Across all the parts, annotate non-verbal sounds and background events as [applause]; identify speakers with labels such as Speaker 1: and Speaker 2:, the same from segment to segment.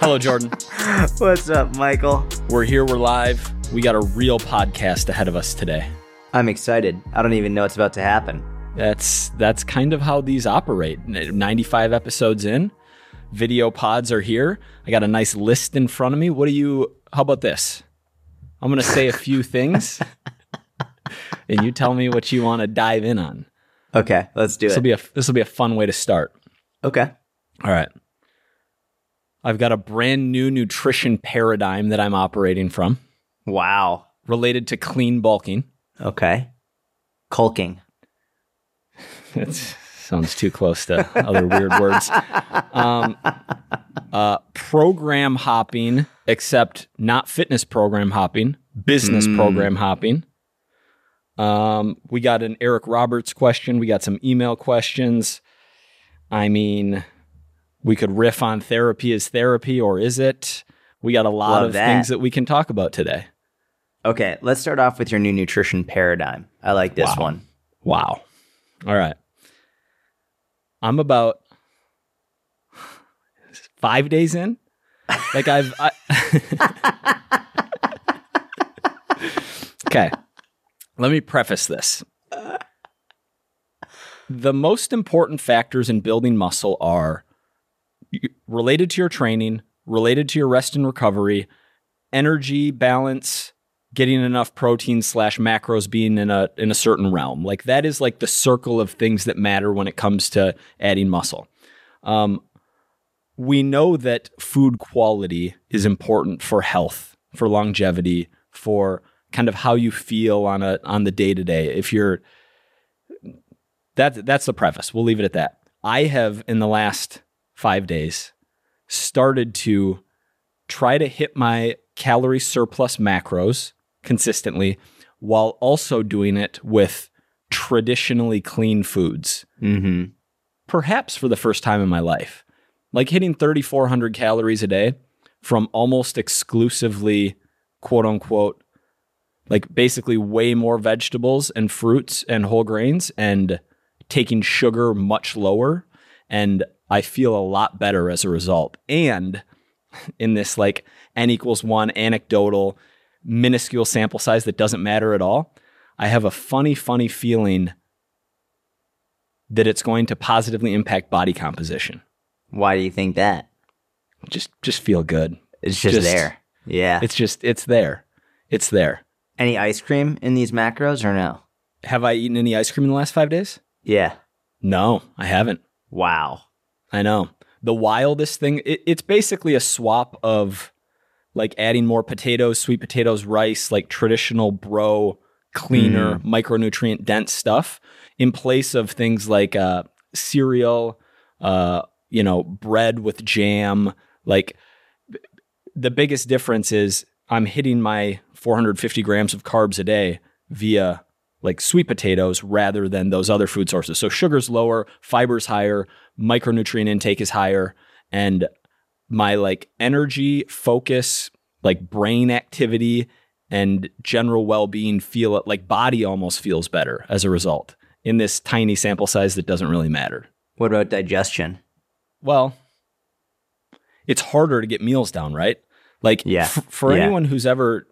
Speaker 1: Hello, Jordan. [laughs]
Speaker 2: What's up, Michael?
Speaker 1: We're here, we're live. We got a real podcast ahead of us today.
Speaker 2: I'm excited. I don't even know what's about to happen.
Speaker 1: That's that's kind of how these operate. 95 episodes in, video pods are here. I got a nice list in front of me. What do you how about this? I'm going to say a few things and you tell me what you want to dive in on.
Speaker 2: Okay, let's do
Speaker 1: This will
Speaker 2: it.
Speaker 1: be a this will be a fun way to start.
Speaker 2: okay.
Speaker 1: All right. I've got a brand new nutrition paradigm that I'm operating from
Speaker 2: Wow.
Speaker 1: related to clean bulking.
Speaker 2: Okay. Culking. [laughs]
Speaker 1: It sounds too close to other weird words. Um, uh, program hopping, except not fitness program hopping, business
Speaker 2: Mm.
Speaker 1: program hopping. Um, we got an Eric Roberts question. We got some email questions. I mean, we could riff on therapy is therapy or is it? We got a lot
Speaker 2: Love
Speaker 1: of
Speaker 2: that.
Speaker 1: things that we can talk about today.
Speaker 2: Okay, let's start off with your new nutrition paradigm. I like this
Speaker 1: Wow.
Speaker 2: one.
Speaker 1: Wow. All right. I'm about five days in. Like I've. I, okay. Let me preface this. The most important factors in building muscle are related to your training, related to your rest and recovery, energy balance, getting enough protein slash macros being in a in a certain realm. Like that is like the circle of things that matter when it comes to adding muscle. Um, we know that food quality is important for health, for longevity, for kind of how you feel on a on the day to day. If you're that that's the preface. We'll leave it at that. I have in the last five days started to try to hit my calorie surplus macros consistently while also doing it with traditionally clean foods,
Speaker 2: Mm-hmm.
Speaker 1: perhaps for the first time in my life. Like hitting 3,400 calories a day from almost exclusively, quote unquote, like basically way more vegetables and fruits and whole grains and taking sugar much lower. And I feel a lot better as a result. And in this like n equals one anecdotal minuscule sample size that doesn't matter at all, I have a funny, funny feeling that it's going to positively impact body composition.
Speaker 2: Why do you think that?
Speaker 1: Just just feel good.
Speaker 2: It's just,
Speaker 1: Just-
Speaker 2: there. Yeah.
Speaker 1: It's just it's there. It's there.
Speaker 2: Any ice cream in these macros or no?
Speaker 1: Have I eaten any ice cream in the last 5 days?
Speaker 2: Yeah.
Speaker 1: No, I haven't.
Speaker 2: Wow.
Speaker 1: I know. The wildest thing, it, it's basically a swap of like adding more potatoes, sweet potatoes, rice, like traditional bro, cleaner, micronutrient dense stuff in place of things like uh, cereal, uh, you know, bread with jam. Like the biggest difference is I'm hitting my 450 grams of carbs a day via like sweet potatoes rather than those other food sources. So sugar's lower, fiber's higher, micronutrient intake is higher, and my like energy, focus, like brain activity, and general well-being feel it like body almost feels better as a result in this tiny sample size that doesn't really matter.
Speaker 2: What about digestion?
Speaker 1: Well, it's harder to get meals down, right? Like
Speaker 2: Yeah.
Speaker 1: f- for
Speaker 2: Yeah.
Speaker 1: anyone who's ever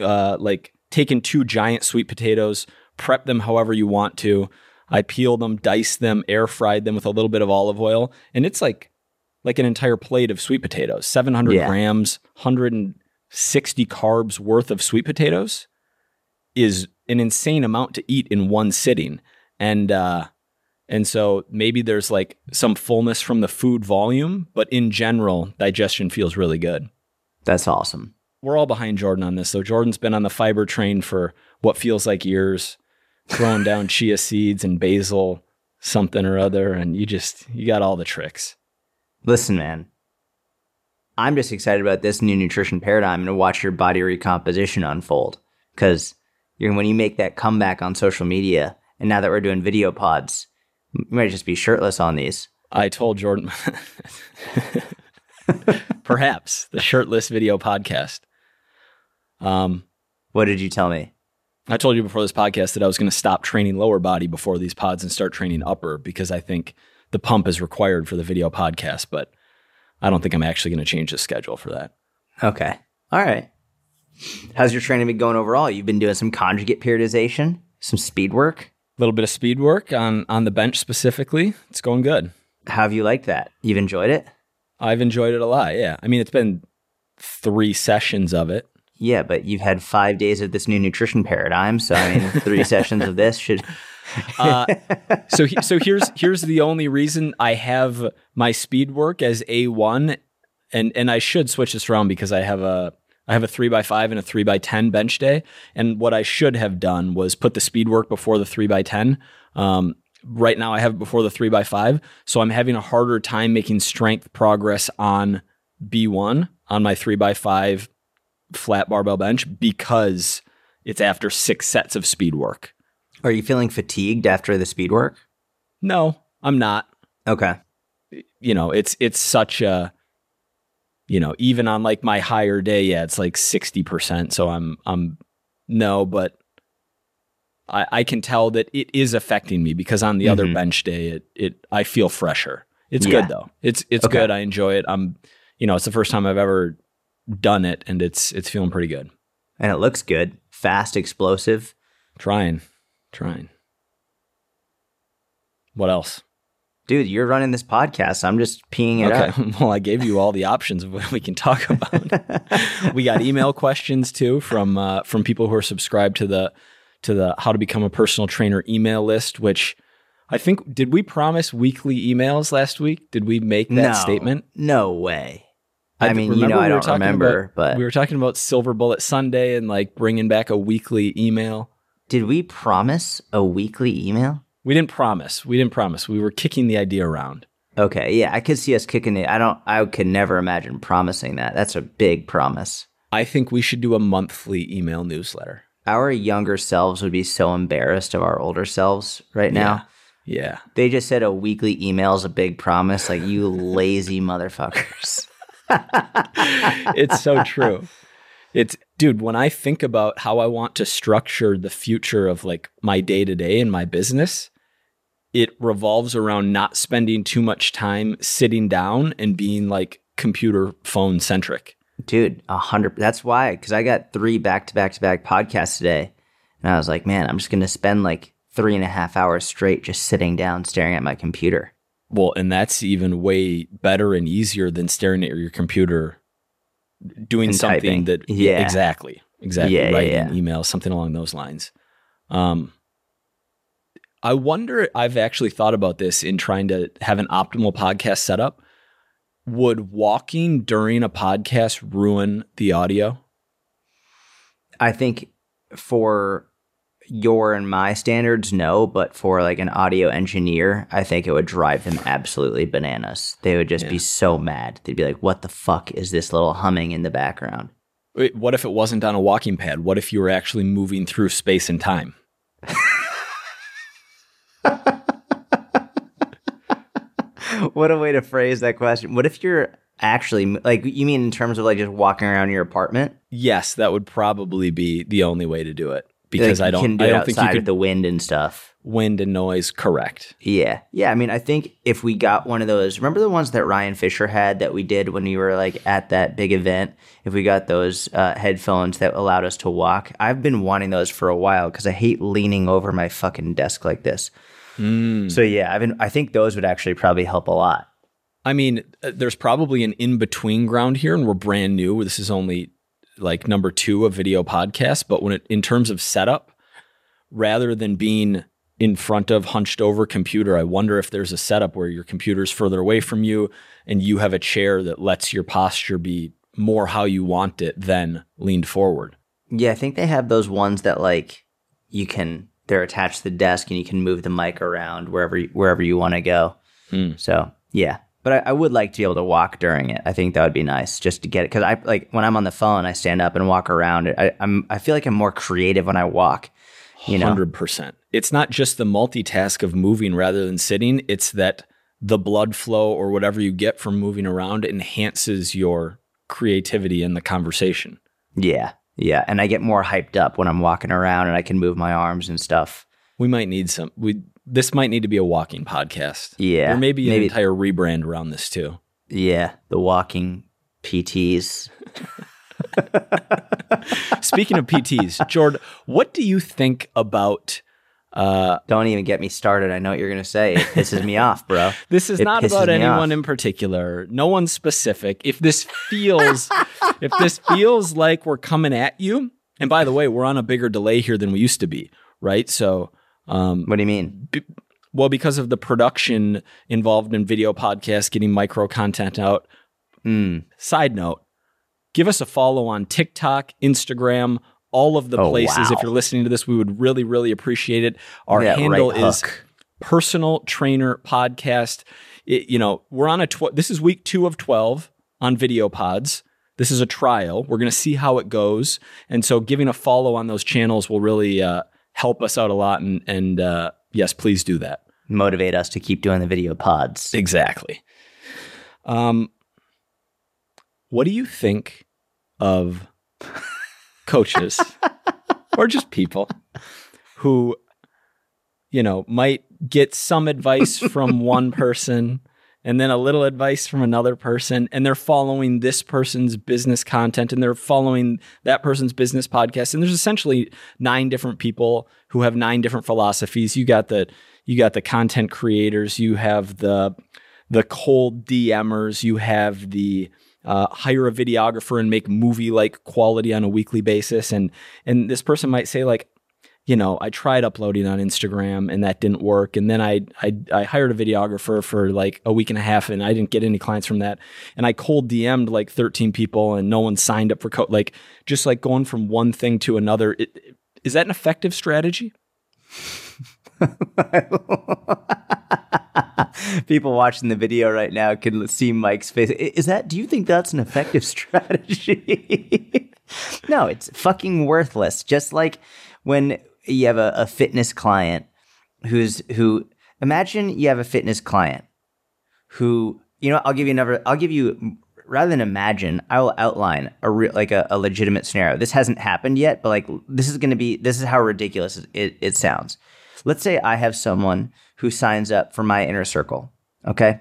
Speaker 1: uh like taken two giant sweet potatoes, prep them however you want to. I peel them, dice them, air fried them with a little bit of olive oil, and it's like like an entire plate of sweet potatoes, 700
Speaker 2: Yeah.
Speaker 1: grams, 160 carbs worth of sweet potatoes is an insane amount to eat in one sitting. And uh and so maybe there's like some fullness from the food volume, but in general, digestion feels really good.
Speaker 2: That's awesome.
Speaker 1: We're all behind Jordan on this. So Jordan's been on the fiber train for what feels like years, throwing down [laughs] chia seeds and basil something or other, and you just you got all the tricks.
Speaker 2: Listen, man. I'm just excited about this new nutrition paradigm and to watch your body recomposition unfold. Because you're when you make that comeback on social media, and now that we're doing video pods, you might just be shirtless on these.
Speaker 1: I told Jordan [laughs] perhaps the shirtless video podcast. Um
Speaker 2: What did you tell me?
Speaker 1: I told you before this podcast that I was going to stop training lower body before these pods and start training upper because I think the pump is required for the video podcast, but I don't think I'm actually going to change the schedule for that.
Speaker 2: Okay. All right. How's your training been going overall? You've been doing some conjugate periodization, some speed work.
Speaker 1: A little bit of speed work on on the bench specifically. It's going good.
Speaker 2: How have you liked that? You've enjoyed it?
Speaker 1: I've enjoyed it a lot. Yeah. I mean, it's been three sessions of it.
Speaker 2: Yeah, but you've had five days of this new nutrition paradigm. So, I mean, three [laughs] sessions of this should.
Speaker 1: Uh, so he- so here's here's the only reason I have my speed work as a one, and and I should switch this around because I have a I have a three by five and a three by ten bench day, and what I should have done was put the speed work before the three by ten. Um, right now I have it before the three by five, so I'm having a harder time making strength progress on B one on my three by five flat barbell bench because it's after six sets of speed work.
Speaker 2: Are you feeling fatigued after the speed work?
Speaker 1: No, I'm not.
Speaker 2: Okay.
Speaker 1: You know, it's it's such a you know, even on like my higher day, yeah, it's like 60%. So I'm I'm no, but I, I can tell that it is affecting me because on the other
Speaker 2: Mhm.
Speaker 1: bench day it it I feel fresher. It's
Speaker 2: Yeah.
Speaker 1: good though. It's it's
Speaker 2: Okay.
Speaker 1: good. I enjoy it. I'm you know, it's the first time I've ever done it and it's it's feeling pretty good.
Speaker 2: And it looks good. Fast, explosive.
Speaker 1: Trying. Trying. What else?
Speaker 2: Dude, you're running this podcast. I'm just peeing it
Speaker 1: Okay. [laughs] Well, I gave you all the options of what we can talk about. [laughs] we got email questions too from uh, from people who are subscribed to the to the how to become a personal trainer email list. Which I think did we promise weekly emails last week? Did we make that
Speaker 2: no,
Speaker 1: statement?
Speaker 2: No way. I mean, you
Speaker 1: remember
Speaker 2: know,
Speaker 1: we
Speaker 2: I don't remember,
Speaker 1: about-
Speaker 2: but
Speaker 1: we were talking about Silver Bullet Sunday and like bringing back a weekly email.
Speaker 2: Did we promise a weekly email?
Speaker 1: We didn't promise. We didn't promise. We were kicking the idea around.
Speaker 2: Okay, yeah, I could see us kicking it. I don't. I could never imagine promising that. That's a big promise.
Speaker 1: I think we should do a monthly email newsletter.
Speaker 2: Our younger selves would be so embarrassed of our older selves right now.
Speaker 1: Yeah. yeah.
Speaker 2: They just said a weekly email is a big promise. Like you [laughs] lazy motherfuckers. [laughs]
Speaker 1: it's so true. It's dude, when I think about how I want to structure the future of like my day to day and my business, it revolves around not spending too much time sitting down and being like computer phone centric.
Speaker 2: Dude, a hundred. That's why, because I got three back to back to back podcasts today, and I was like, man, I'm just gonna spend like three and a half hours straight just sitting down staring at my computer.
Speaker 1: Well, and that's even way better and easier than staring at your computer doing
Speaker 2: And
Speaker 1: something
Speaker 2: typing.
Speaker 1: that
Speaker 2: Yeah.
Speaker 1: exactly. Exactly.
Speaker 2: Yeah, yeah,
Speaker 1: writing
Speaker 2: yeah.
Speaker 1: emails, something along those lines. Um I wonder I've actually thought about this in trying to have an optimal podcast setup. Would walking during a podcast ruin the audio?
Speaker 2: I think for your and my standards, no, but for like an audio engineer, I think it would drive them absolutely bananas. They would just
Speaker 1: Yeah.
Speaker 2: be so mad. They'd be like, what the fuck is this little humming in the background?
Speaker 1: Wait, What if it wasn't on a walking pad? What if you were actually moving through space and time? [laughs]
Speaker 2: what a way to phrase that question. What if you're actually like you mean in terms of like just walking around your apartment?
Speaker 1: Yes, that would probably be the only way to do it because
Speaker 2: Like,
Speaker 1: I don't
Speaker 2: do
Speaker 1: I don't think you could
Speaker 2: of the wind and stuff.
Speaker 1: wind and noise correct.
Speaker 2: Yeah. Yeah. I mean, I think if we got one of those, remember the ones that Ryan Fisher had that we did when we were like at that big event? If we got those uh, headphones that allowed us to walk, I've been wanting those for a while because I hate leaning over my fucking desk like this.
Speaker 1: Mm.
Speaker 2: So yeah, I've been, I think those would actually probably help a lot.
Speaker 1: I mean, uh, there's probably an in between ground here, and we're brand new. This is only like number two of video podcasts, but when it in terms of setup, rather than being in front of hunched over computer, I wonder if there's a setup where your computer's further away from you and you have a chair that lets your posture be more how you want it than leaned forward.
Speaker 2: Yeah, I think they have those ones that like you can they're attached to the desk and you can move the mic around wherever you, wherever you want to go.
Speaker 1: Hmm.
Speaker 2: So yeah, but I, I would like to be able to walk during it. I think that would be nice just to get it because I like when I'm on the phone, I stand up and walk around. I, I'm I feel like I'm more creative when I walk. You know,
Speaker 1: Hundred percent. It's not just the multitask of moving rather than sitting. It's that the blood flow or whatever you get from moving around enhances your creativity in the conversation.
Speaker 2: yeah, Yeah, and I get more hyped up when I'm walking around and I can move my arms and stuff.
Speaker 1: We might need some. We this might need to be a walking podcast.
Speaker 2: Yeah,
Speaker 1: or maybe an
Speaker 2: maybe-
Speaker 1: entire rebrand around this too.
Speaker 2: Yeah, the walking PTs. [laughs]
Speaker 1: Speaking of PTs, Jord, what do you think about? Uh,
Speaker 2: Don't even get me started. I know what you're gonna say. It pisses me off, bro. [laughs]
Speaker 1: this is
Speaker 2: It
Speaker 1: not about anyone
Speaker 2: off.
Speaker 1: in particular. No one specific. If this feels, [laughs] if this feels like we're coming at you, and by the way, we're on a bigger delay here than we used to be, right? So, um,
Speaker 2: What do you mean?
Speaker 1: well, because of the production involved in video podcasts, getting micro content out.
Speaker 2: Mm.
Speaker 1: Side note, give us a follow on TikTok, Instagram, all of the
Speaker 2: Oh,
Speaker 1: places. If you're listening to this, we would really, really appreciate it. Our
Speaker 2: Yeah,
Speaker 1: handle
Speaker 2: right
Speaker 1: is. Personal Trainer Podcast. It- you know, we're on a tw- this is week two of 12 on video pods. This is a trial. We're going to see how it goes. And so giving a follow on those channels will really uh, help us out a lot. And, and uh, yes, please do that.
Speaker 2: motivate us to keep doing the video pods.
Speaker 1: Exactly. Um, what do you think of coaches [laughs] or just people who, you know, might get some advice from one person and then a little advice from another person and they're following this person's business content and they're following that person's business podcast and there's essentially nine different people who have nine different philosophies. You got the you got the content creators you have the the cold DMers, you have the uh, hire a videographer and make movie like quality on a weekly basis, and and this person might say like, you know, I tried uploading on Instagram and that didn't work, and then I I, I hired a videographer for like a week and a half, and I didn't get any clients from that, and I cold DM'd like 13 people, and no one signed up for co- like just like going from one thing to another. It, is that an effective strategy? [laughs]
Speaker 2: People watching the video right now can see Mike's face. Is that? Do you think that's an effective [laughs] strategy? [laughs] no, it's fucking worthless. Just like when you have a, a fitness client who's who. Imagine you have a fitness client who you know. I'll give you another. I'll give you rather than imagine. I will outline a real like a, a legitimate scenario. This hasn't happened yet, but like this is going to be. This is how ridiculous it, it sounds. Let's say I have someone who signs up for my inner circle. Okay.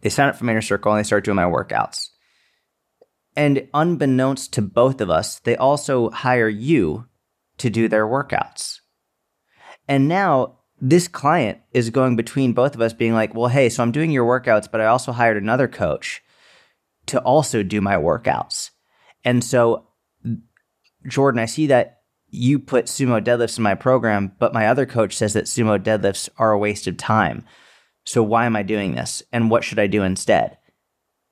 Speaker 2: They sign up for my inner circle and they start doing my workouts. And unbeknownst to both of us, they also hire you to do their workouts. And now this client is going between both of us being like, well, hey, so I'm doing your workouts, but I also hired another coach to also do my workouts. And so, Jordan, I see that you put sumo deadlifts in my program, but my other coach says that sumo deadlifts are a waste of time. So why am I doing this? And what should I do instead?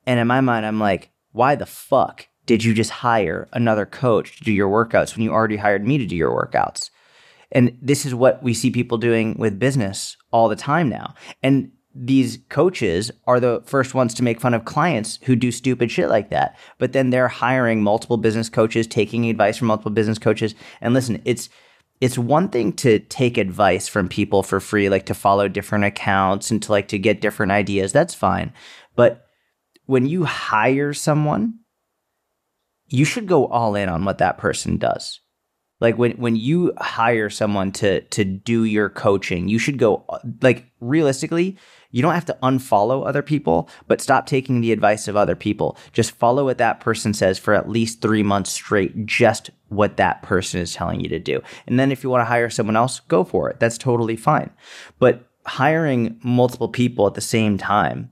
Speaker 2: And in my mind, I'm like, why the fuck did you just hire another coach to do your workouts when you already hired me to do your workouts? And this is what we see people doing with business all the time now. And these coaches are the first ones to make fun of clients who do stupid shit like that. But then they're hiring multiple business coaches, taking advice from multiple business coaches. And listen, it's it's one thing to take advice from people for free, like to follow different accounts and to like to get different ideas. That's fine. But when you hire someone, you should go all in on what that person does. Like when when you hire someone to to do your coaching, you should go like realistically, you don't have to unfollow other people, but stop taking the advice of other people. Just follow what that person says for at least 3 months straight, just what that person is telling you to do. And then if you want to hire someone else, go for it. That's totally fine. But hiring multiple people at the same time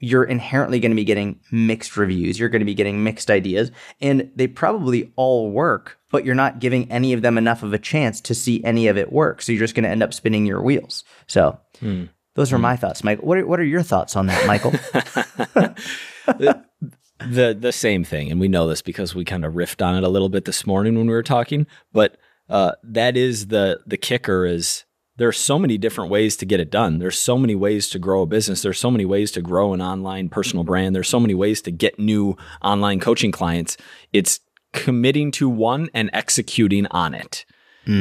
Speaker 2: you're inherently going to be getting mixed reviews. You're going to be getting mixed ideas, and they probably all work, but you're not giving any of them enough of a chance to see any of it work. So you're just going to end up spinning your wheels. So those are my thoughts, Mike. What are, what are your thoughts on that, Michael? [laughs]
Speaker 1: the the same thing, and we know this because we kind of riffed on it a little bit this morning when we were talking. But uh, that is the the kicker is there's so many different ways to get it done. There's so many ways to grow a business. There's so many ways to grow an online personal brand. There's so many ways to get new online coaching clients. It's committing to one and executing on it.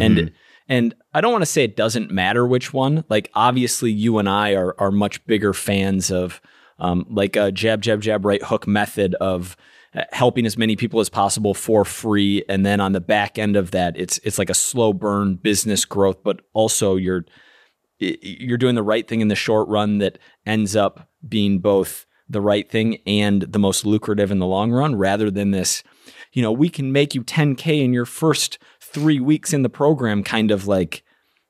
Speaker 1: And and I don't want to say it doesn't matter which one. Like obviously you and I are are much bigger fans of um, like a jab jab jab right hook method of helping as many people as possible for free and then on the back end of that it's it's like a slow burn business growth but also you're you're doing the right thing in the short run that ends up being both the right thing and the most lucrative in the long run rather than this you know we can make you 10k in your first 3 weeks in the program kind of like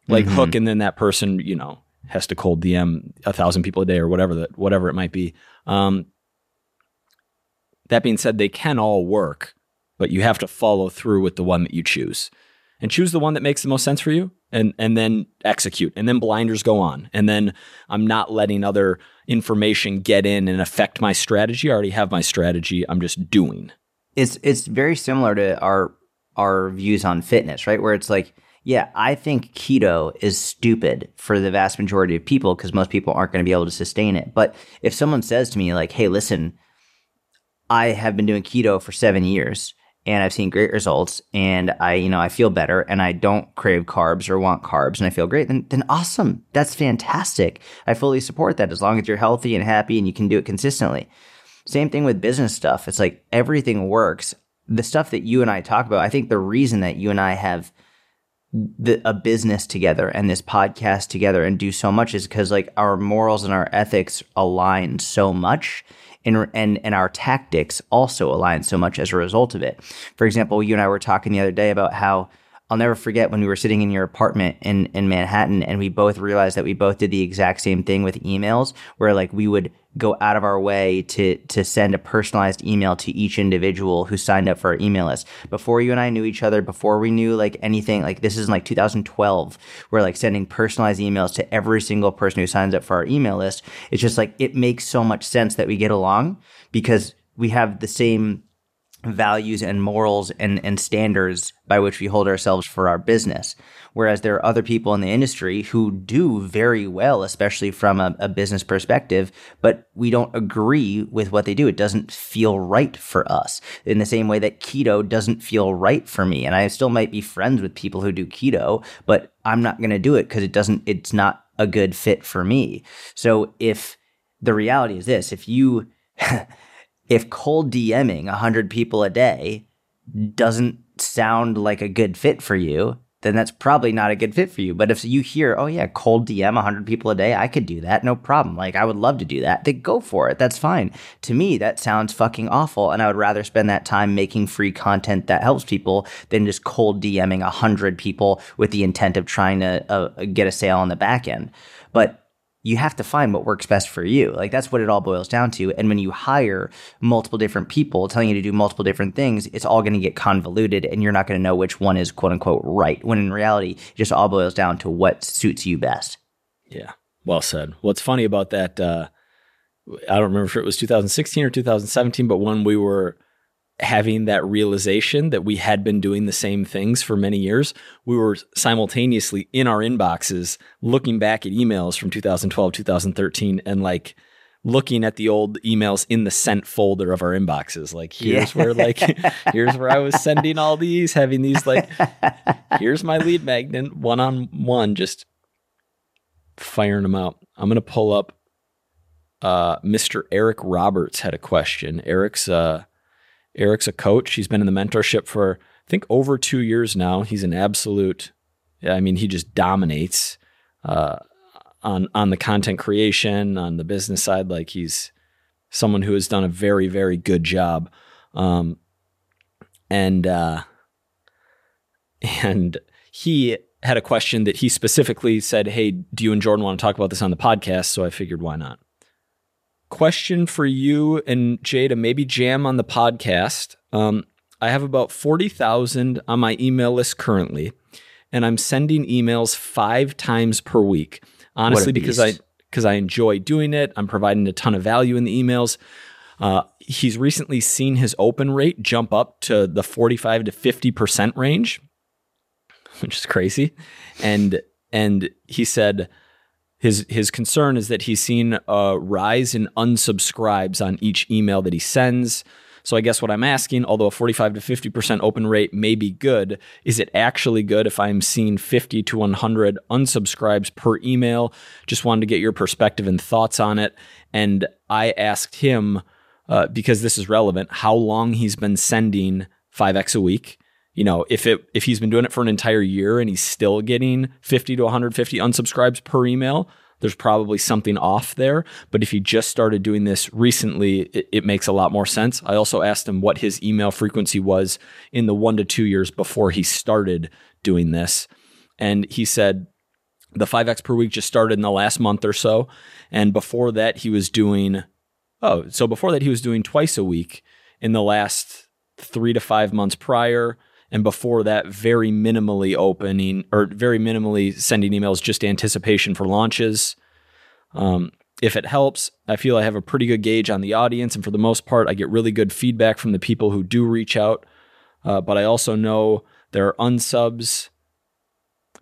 Speaker 1: like mm-hmm. hook and then that person you know has to cold dm a thousand people a day or whatever that whatever it might be um, that being said, they can all work, but you have to follow through with the one that you choose. And choose the one that makes the most sense for you and and then execute. And then blinders go on. And then I'm not letting other information get in and affect my strategy. I already have my strategy. I'm just doing.
Speaker 2: It's it's very similar to our our views on fitness, right? Where it's like, yeah, I think keto is stupid for the vast majority of people because most people aren't going to be able to sustain it. But if someone says to me like, "Hey, listen, I have been doing keto for seven years and I've seen great results and I, you know, I feel better and I don't crave carbs or want carbs and I feel great, then, then awesome. That's fantastic. I fully support that as long as you're healthy and happy and you can do it consistently. Same thing with business stuff. It's like everything works. The stuff that you and I talk about, I think the reason that you and I have the, a business together and this podcast together and do so much is because like our morals and our ethics align so much and, and, and our tactics also align so much as a result of it. For example, you and I were talking the other day about how I'll never forget when we were sitting in your apartment in, in Manhattan and we both realized that we both did the exact same thing with emails where like we would go out of our way to to send a personalized email to each individual who signed up for our email list. Before you and I knew each other, before we knew like anything, like this is like 2012, we're like sending personalized emails to every single person who signs up for our email list. It's just like it makes so much sense that we get along because we have the same values and morals and, and standards by which we hold ourselves for our business. Whereas there are other people in the industry who do very well, especially from a, a, business perspective, but we don't agree with what they do. It doesn't feel right for us in the same way that keto doesn't feel right for me. And I still might be friends with people who do keto, but I'm not going to do it because it doesn't, it's not a good fit for me. So if the reality is this, if you, [laughs] if cold DMing 100 people a day doesn't sound like a good fit for you, then that's probably not a good fit for you. But if you hear, oh yeah, cold DM 100 people a day, I could do that, no problem. Like I would love to do that. Then go for it. That's fine. To me, that sounds fucking awful, and I would rather spend that time making free content that helps people than just cold DMing 100 people with the intent of trying to uh, get a sale on the back end. But you have to find what works best for you. Like that's what it all boils down to. And when you hire multiple different people telling you to do multiple different things, it's all going to get convoluted and you're not going to know which one is quote unquote right. When in reality, it just all boils down to what suits you best.
Speaker 1: Yeah. Well said. What's funny about that, uh, I don't remember if it was 2016 or 2017, but when we were having that realization that we had been doing the same things for many years, we were simultaneously in our inboxes looking back at emails from 2012, 2013, and like looking at the old emails in the sent folder of our inboxes. Like, here's yeah. where, like, [laughs] here's where I was sending all these, having these, like, here's my lead magnet one on one, just firing them out. I'm going to pull up. Uh, Mr. Eric Roberts had a question. Eric's, uh, Eric's a coach. He's been in the mentorship for I think over two years now. He's an absolute. I mean, he just dominates uh, on on the content creation, on the business side. Like he's someone who has done a very very good job. Um, and uh, [laughs] and he had a question that he specifically said, "Hey, do you and Jordan want to talk about this on the podcast?" So I figured, why not? Question for you and Jay to maybe jam on the podcast. Um, I have about 40,000 on my email list currently, and I'm sending emails five times per week. Honestly, because I because I enjoy doing it. I'm providing a ton of value in the emails. Uh, he's recently seen his open rate jump up to the 45 to 50 percent range, [laughs] which is crazy. And and he said his his concern is that he's seen a rise in unsubscribes on each email that he sends. So I guess what I'm asking, although a 45 to 50% open rate may be good, is it actually good if I'm seeing 50 to 100 unsubscribes per email? Just wanted to get your perspective and thoughts on it. And I asked him uh, because this is relevant, how long he's been sending 5x a week. You know, if it if he's been doing it for an entire year and he's still getting 50 to 150 unsubscribes per email, there's probably something off there. But if he just started doing this recently, it, it, makes a lot more sense. I also asked him what his email frequency was in the one to two years before he started doing this. And he said the 5X per week just started in the last month or so. And before that, he was doing, oh, so before that, he was doing twice a week in the last three to five months prior and before that very minimally opening or very minimally sending emails just anticipation for launches. Um, if it helps i feel i have a pretty good gauge on the audience and for the most part i get really good feedback from the people who do reach out. Uh, but i also know there are unsubs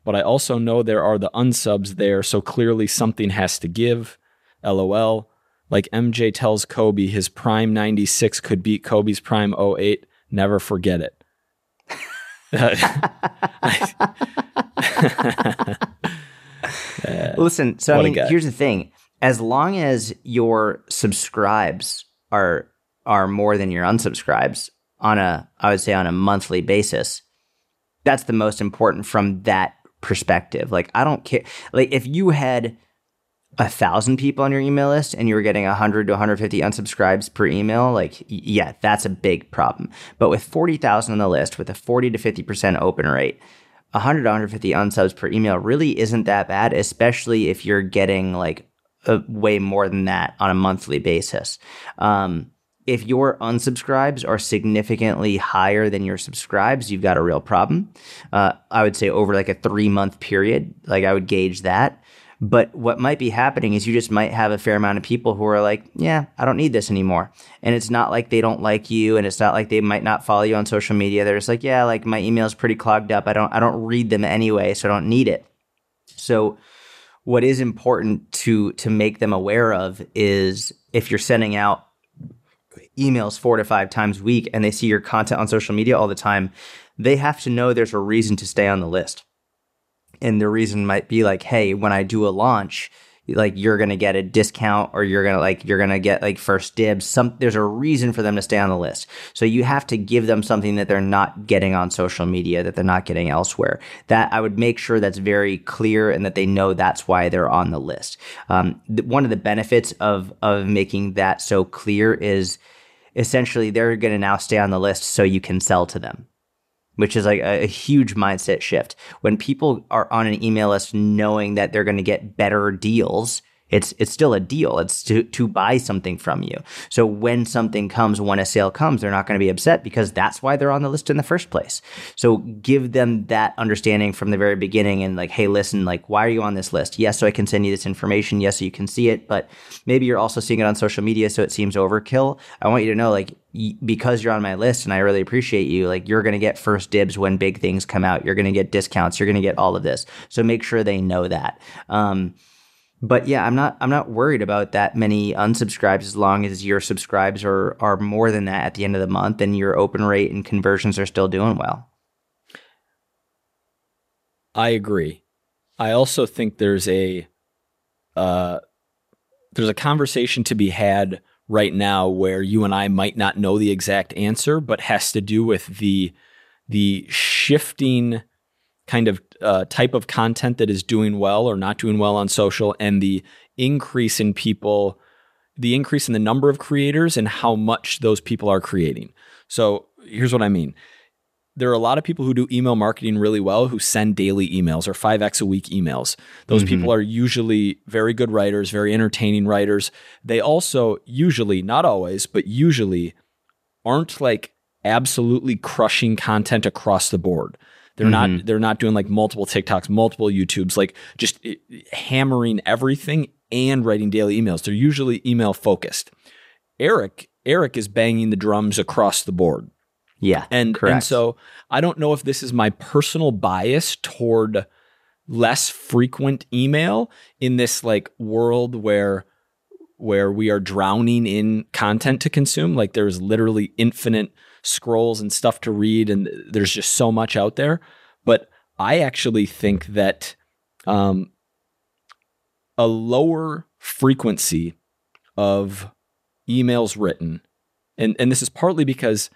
Speaker 1: but i also know there are the unsubs there so clearly something has to give. Lol. Like mj tells kobe his prime 96 could beat kobe's prime 08 never forget it
Speaker 2: Listen, so I mean, here's the thing: as long as your subscribes are are more than your unsubscribes on a, I would say, on a monthly basis, that's the most important from that perspective. Like, I don't care. Like, if you had a thousand people on your email list and you were getting 100 to 150 unsubscribes per email, like, yeah, that's a big problem. But with 40,000 on the list, with a 40 to 50% open rate, 100 to 150 unsubs per email really isn't that bad, especially if you're getting like a, way more than that on a monthly basis. Um, if your unsubscribes are significantly higher than your subscribes, you've got a real problem. Uh, I would say over like a three month period, like I would gauge that. But what might be happening is you just might have a fair amount of people who are like, yeah, I don't need this anymore. And it's not like they don't like you and it's not like they might not follow you on social media. They're just like, yeah, like my email is pretty clogged up. I don't I don't read them anyway, so I don't need it. So what is important to to make them aware of is if you're sending out emails four to five times a week and they see your content on social media all the time, they have to know there's a reason to stay on the list and the reason might be like hey when i do a launch like you're gonna get a discount or you're gonna like you're gonna get like first dibs. Some there's a reason for them to stay on the list. So you have to give them something that they're not getting on social media that they're not getting elsewhere. That i would make sure that's very clear and that they know that's why they're on the list. Um, th- one of the benefits of of making that so clear is essentially they're gonna now stay on the list so you can sell to them which is like a, a, huge mindset shift. When people are on an email list knowing that they're going to get better deals, it's it's still a deal. It's to to buy something from you. So when something comes, when a sale comes, they're not going to be upset because that's why they're on the list in the first place. So give them that understanding from the very beginning and like, hey, listen, like, why are you on this list? Yes, so I can send you this information. Yes, so you can see it, but maybe you're also seeing it on social media, so it seems overkill. I want you to know, like, because you're on my list and I really appreciate you, like you're going to get first dibs when big things come out. You're going to get discounts. You're going to get all of this. So make sure they know that. Um, but yeah, I'm not I'm not worried about that many unsubscribes as long as your subscribes are are more than that at the end of the month and your open rate and conversions are still doing well.
Speaker 1: I agree. I also think there's a uh, there's a conversation to be had right now where you and I might not know the exact answer, but has to do with the the shifting kind of uh, type of content that is doing well or not doing well on social and the increase in people the increase in the number of creators and how much those people are creating so here's what i mean there are a lot of people who do email marketing really well who send daily emails or 5x a week emails. Those mm-hmm. people are usually very good writers, very entertaining writers. They also usually, not always, but usually aren't like absolutely crushing content across the board. They're mm-hmm. not they're not doing like multiple TikToks, multiple YouTubes, like just eh, hammering everything and writing daily emails. They're usually email focused. Eric Eric is banging the drums across the board.
Speaker 2: Yeah.
Speaker 1: And correct. and so I don't know if this is my personal bias toward less frequent email in this like world where where we are drowning in content to consume like there's literally infinite scrolls and stuff to read, and there's just so much out there. But I actually think that um, a lower frequency of emails written And and this is partly because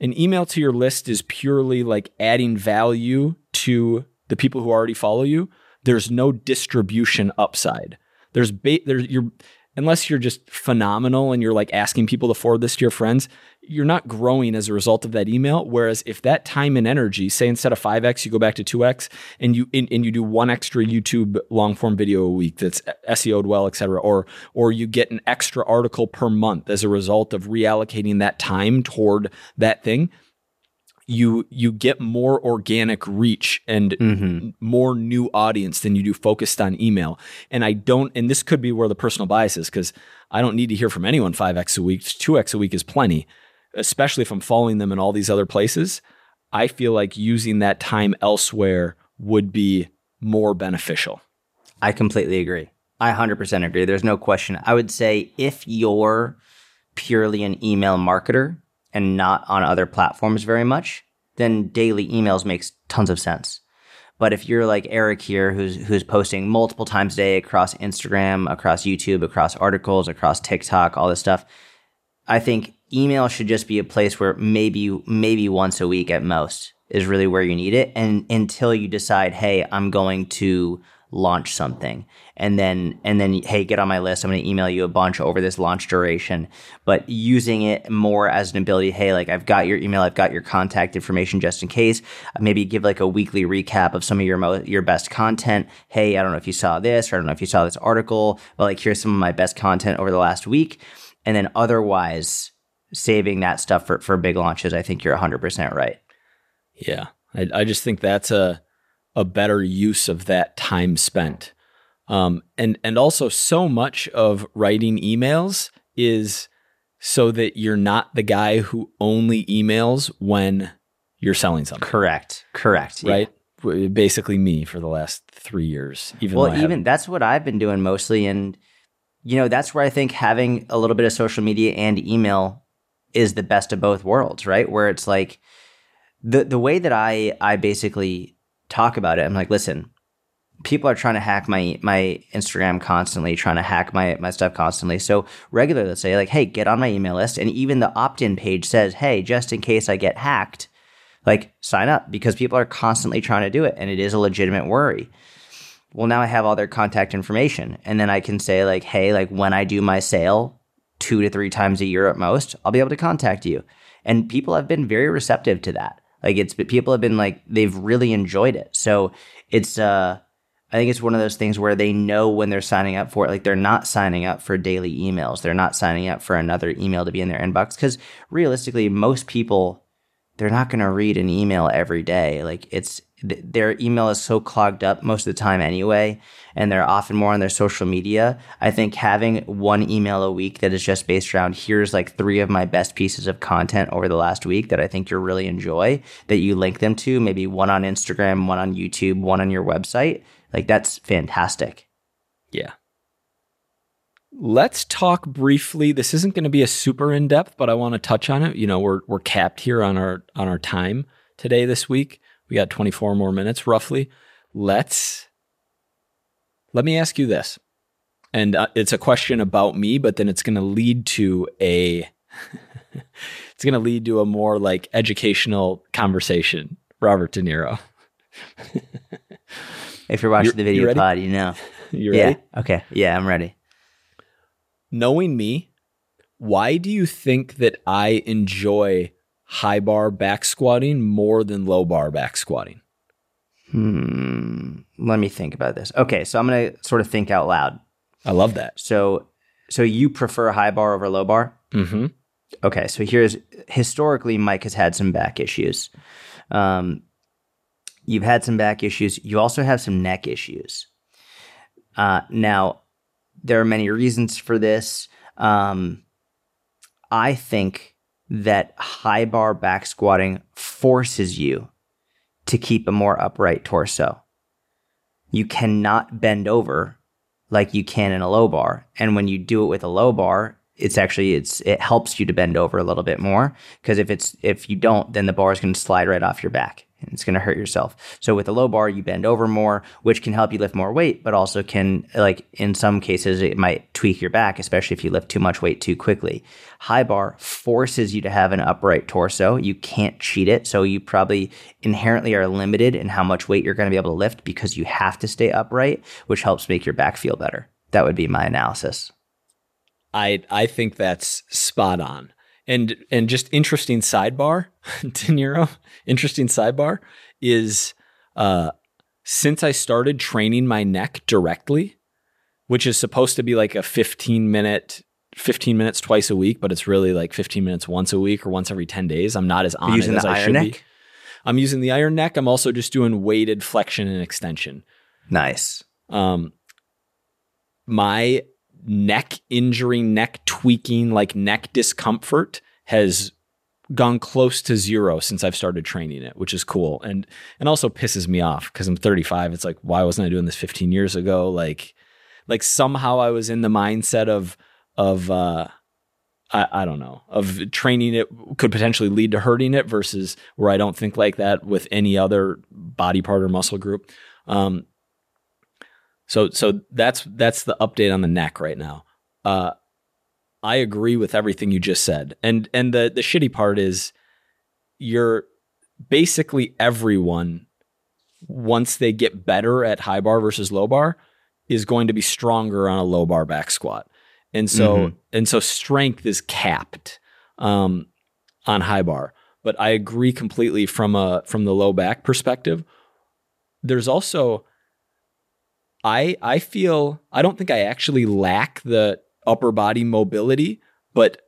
Speaker 1: an email to your list is purely like adding value to the people who already follow you. There's no distribution upside. There's ba- there's you're unless you're just phenomenal and you're like asking people to forward this to your friends, you're not growing as a result of that email. Whereas if that time and energy, say instead of 5x, you go back to 2x and you and, and you do one extra YouTube long form video a week that's SEO'd well, et cetera, or or you get an extra article per month as a result of reallocating that time toward that thing, you you get more organic reach and mm-hmm. more new audience than you do focused on email. And I don't and this could be where the personal bias is because I don't need to hear from anyone 5x a week. 2x a week is plenty, especially if I'm following them in all these other places. I feel like using that time elsewhere would be more beneficial.
Speaker 2: I completely agree. I 100% agree. There's no question. I would say if you're purely an email marketer, and not on other platforms very much, then daily emails makes tons of sense. But if you're like Eric here, who's who's posting multiple times a day across Instagram, across YouTube, across articles, across TikTok, all this stuff, I think email should just be a place where maybe maybe once a week at most is really where you need it, and until you decide, hey, I'm going to launch something. And then and then hey get on my list. I'm going to email you a bunch over this launch duration. But using it more as an ability hey like i've got your email i've got your contact information just in case. Maybe give like a weekly recap of some of your your best content. Hey i don't know if you saw this or i don't know if you saw this article but like here's some of my best content over the last week. And then otherwise saving that stuff for for big launches i think you're 100% right.
Speaker 1: Yeah. I, I just think that's a a better use of that time spent. Um, and and also so much of writing emails is so that you're not the guy who only emails when you're selling something.
Speaker 2: Correct. Correct.
Speaker 1: Right. Yeah. Basically, me for the last three years.
Speaker 2: Even well, even that's what I've been doing mostly, and you know that's where I think having a little bit of social media and email is the best of both worlds. Right, where it's like the the way that I I basically talk about it. I'm like, listen, people are trying to hack my my Instagram constantly, trying to hack my my stuff constantly. So regularly, let's say like, hey, get on my email list, and even the opt-in page says, hey, just in case I get hacked, like sign up because people are constantly trying to do it, and it is a legitimate worry. Well, now I have all their contact information, and then I can say like, hey, like when I do my sale, two to three times a year at most, I'll be able to contact you. And people have been very receptive to that. Like it's people have been like they've really enjoyed it. So it's uh I think it's one of those things where they know when they're signing up for it. Like they're not signing up for daily emails. They're not signing up for another email to be in their inbox because realistically, most people they're not going to read an email every day. Like it's their email is so clogged up most of the time anyway, and they're often more on their social media. I think having one email a week that is just based around here's like three of my best pieces of content over the last week that I think you'll really enjoy that you link them to, maybe one on Instagram, one on YouTube, one on your website. Like that's fantastic.
Speaker 1: Yeah. Let's talk briefly. This isn't going to be a super in depth, but I want to touch on it. You know, we're we're capped here on our on our time today this week. We got 24 more minutes roughly. Let's let me ask you this. And uh, it's a question about me, but then it's going to lead to a [laughs] it's going to lead to a more like educational conversation. Robert De Niro. [laughs]
Speaker 2: if you're watching you're, the video pod, you know. [laughs]
Speaker 1: You ready?
Speaker 2: Yeah. Okay. Yeah, I'm ready.
Speaker 1: Knowing me, why do you think that I enjoy high bar back squatting more than low bar back squatting?
Speaker 2: Hmm. Let me think about this. Okay, so I'm gonna sort of think out loud.
Speaker 1: I love that.
Speaker 2: So, so you prefer high bar over low bar?
Speaker 1: Mm-hmm.
Speaker 2: Okay, so here's historically Mike has had some back issues. Um, you've had some back issues. You also have some neck issues. Uh, now, there are many reasons for this. Um, I think that high bar back squatting forces you to keep a more upright torso. You cannot bend over like you can in a low bar. And when you do it with a low bar, it's actually it's it helps you to bend over a little bit more because if it's if you don't then the bar is going to slide right off your back It's going to hurt yourself. So with a low bar, you bend over more, which can help you lift more weight, but also can, like in some cases, it might tweak your back, especially if you lift too much weight too quickly. High bar forces you to have an upright torso. You can't cheat it. So you probably inherently are limited in how much weight you're going to be able to lift because you have to stay upright, which helps make your back feel better. That would be my analysis.
Speaker 1: I I think that's spot on. And and just interesting sidebar, [laughs] De Niro, interesting sidebar is uh since I started training my neck directly, which is supposed to be like a 15 minute 15 minutes twice a week, but it's really like 15 minutes once a week or once every 10 days. I'm not as on
Speaker 2: using
Speaker 1: as
Speaker 2: the
Speaker 1: I
Speaker 2: iron
Speaker 1: should
Speaker 2: neck?
Speaker 1: be. I'm using the iron neck. I'm also just doing weighted flexion and extension.
Speaker 2: Nice.
Speaker 1: Um, my neck injury, neck tweaking, like neck discomfort has gone close to zero since I've started training it, which is cool. And and also pisses me off because I'm 35. It's like, why wasn't I doing this 15 years ago? Like, like somehow I was in the mindset of of uh I, I don't know of training it could potentially lead to hurting it versus where I don't think like that with any other body part or muscle group. Um, so so that's that's the update on the neck right now. Uh, I agree with everything you just said, and and the the shitty part is you're basically everyone once they get better at high bar versus low bar is going to be stronger on a low bar back squat, and so
Speaker 2: Mhm.
Speaker 1: and so strength is capped um, on high bar. But I agree completely from a from the low back perspective. There's also I I feel I don't think I actually lack the upper body mobility, but